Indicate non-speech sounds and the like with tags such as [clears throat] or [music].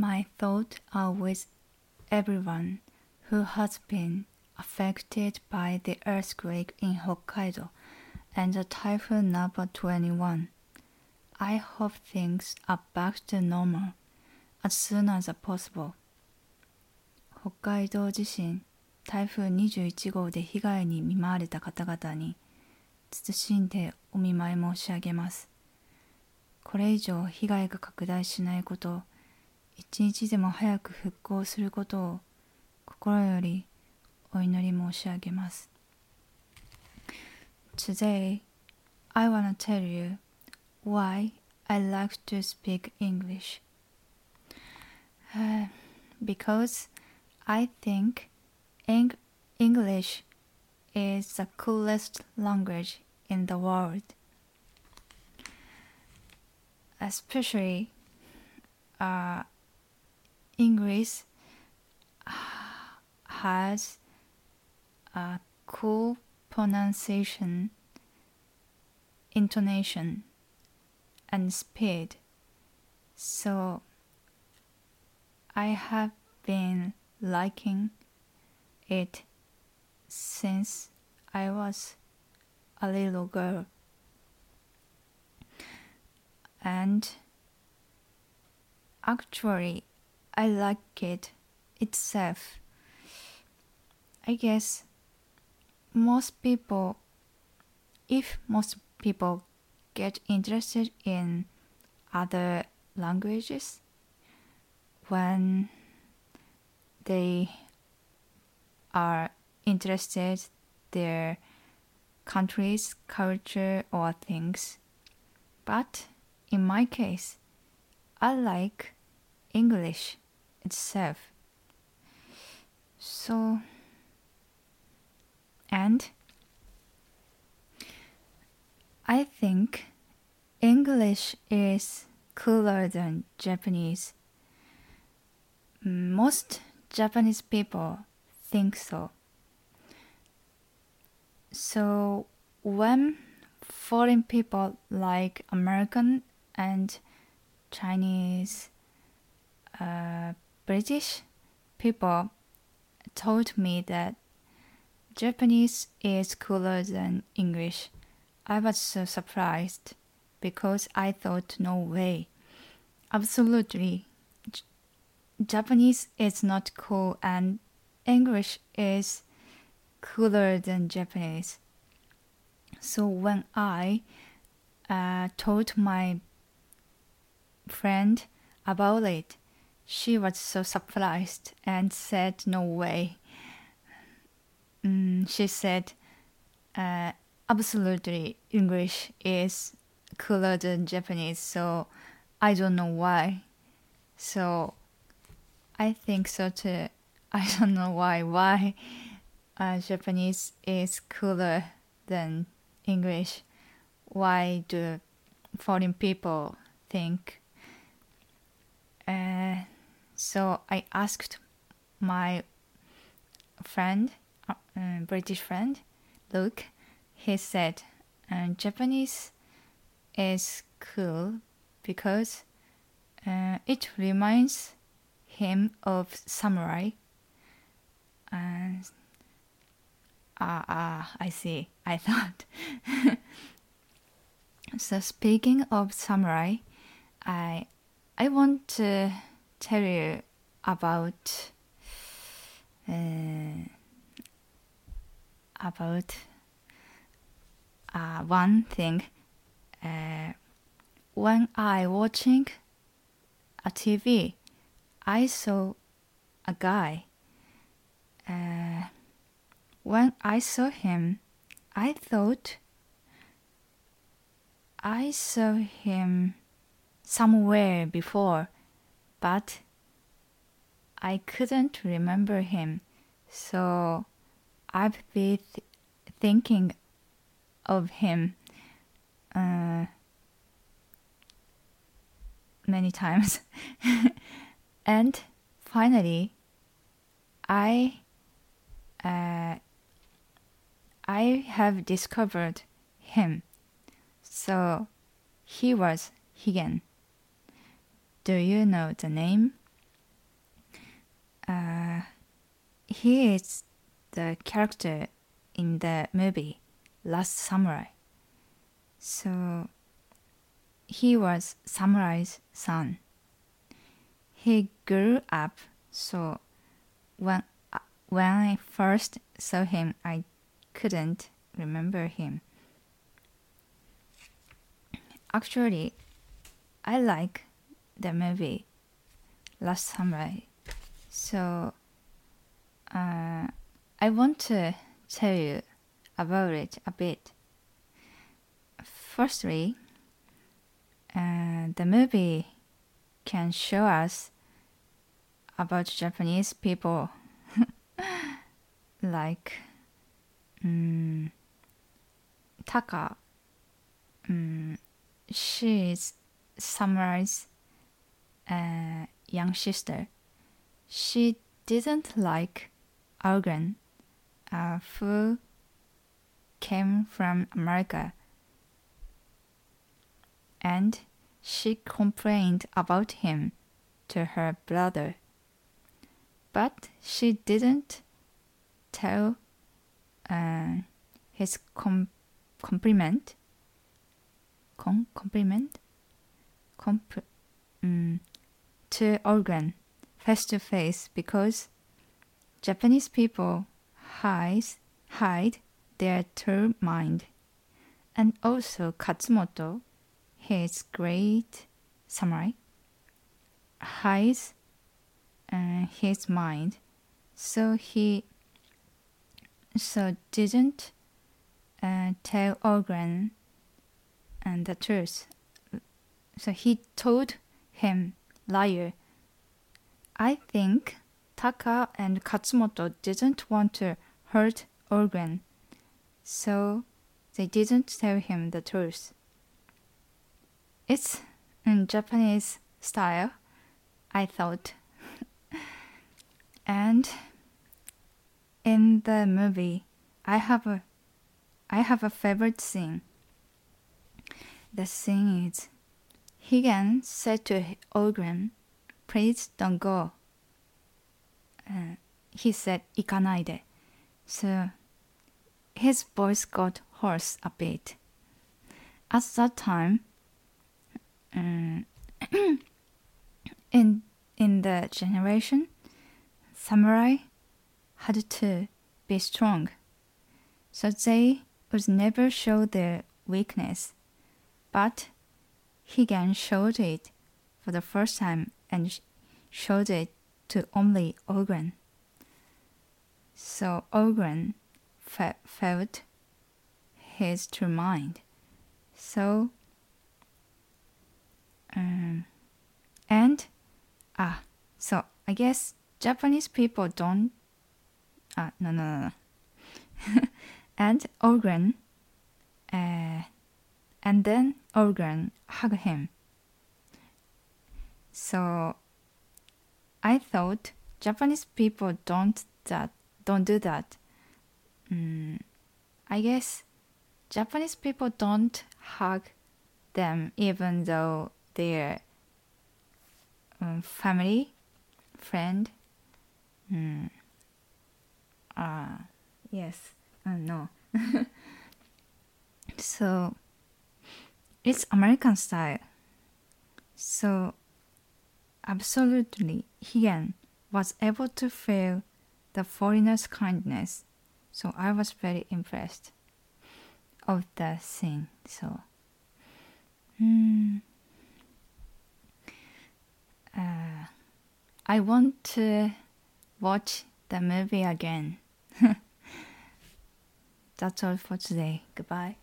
My thoughts are with everyone who has been affected by the earthquake in Hokkaido and the typhoon number 21. I hope things are back to normal as soon as possible. 北海道地震、台風21号で被害に見舞われた方々に謹んでお見舞い申し上げます。これ以上被害が拡大しないこと、一日でも早く復興することを心よりお祈り申し上げます。Today, I wanna tell you why I like to speak English. Uh, because I think Eng- English is the coolest language in the world. Especially uh, English [sighs] has a cool pronunciation, intonation, and speed. So I have been liking it since I was a little girl. And actually, I like it itself. I guess most people, if most people get interested in other languages, when they are interested their country's culture or things. But in my case, I like English itself. So, and I think English is cooler than Japanese most Japanese people think so. So when foreign people like American and Chinese, uh, British people told me that Japanese is cooler than English, I was so surprised because I thought no way. Absolutely, Japanese is not cool and English is cooler than Japanese. So when I uh, told my friend about it, she was so surprised and said, No way. Mm, she said, uh, Absolutely, English is cooler than Japanese, so I don't know why. So I think so too. [laughs] I don't know why. Why uh, Japanese is cooler than English? Why do foreign people think? Uh, so I asked my friend, uh, British friend, Luke. He said, uh, Japanese is cool because uh, it reminds him of samurai. And ah, ah, I see. I [laughs] thought. so speaking of samurai, I I want to tell you about uh, about uh, one thing. Uh, when I watching a TV, I saw a guy. Uh, when I saw him, I thought I saw him somewhere before, but I couldn't remember him, so I've been th- thinking of him uh, many times. [laughs] And finally, I uh, I have discovered him. So he was Higen. Do you know the name? uh, he is the character in the movie Last Samurai. So he was samurai's son. He grew up so when when I first saw him I couldn't remember him. Actually, I like the movie Last Samurai. So uh, I want to tell you about it a bit. Firstly, uh, the movie can show us about Japanese people [laughs] like um, Taka. Um, she is Samurai's uh, young sister. She didn't like Algren, uh, who came from America, and she complained about him to her brother. But she didn't tell uh, his com- compliment. Com- compliment? Comp- um, to Algren face to face because Japanese people hide, hide their true mind. And also Katsumoto, his great samurai, hides uh, his mind, so he so didn't uh, tell Algren and the truth. So he told him liar. I think Taka and Katsumoto didn't want to hurt Algren, so they didn't tell him the truth. It's in Japanese style, I thought. [laughs] and in the movie, I have a I have a favorite scene. The scene is Higen said to Algren, Please don't go. Uh, he said, Ikanaide. So his voice got hoarse a bit. At that time, um, [clears throat] in, in the generation, samurai had to be strong. So they would never show their weakness, but Higen showed it for the first time and showed it to only Algren. So Algren fe- felt his true mind. So, um, and, ah, so I guess Japanese people don't, ah, no, no, no, no. [laughs] and Algren, uh, and then Algren hug him. So I thought Japanese people don't that don't do that. Mm, I guess Japanese people don't hug them even though they're um, family, friend. Mm. Yes, uh, no. [laughs] so it's American style. So absolutely, Higen was able to feel the foreigner's kindness. So I was very impressed of the scene. So, mm, uh, I want to watch the movie again. [laughs] That's all for today. Goodbye.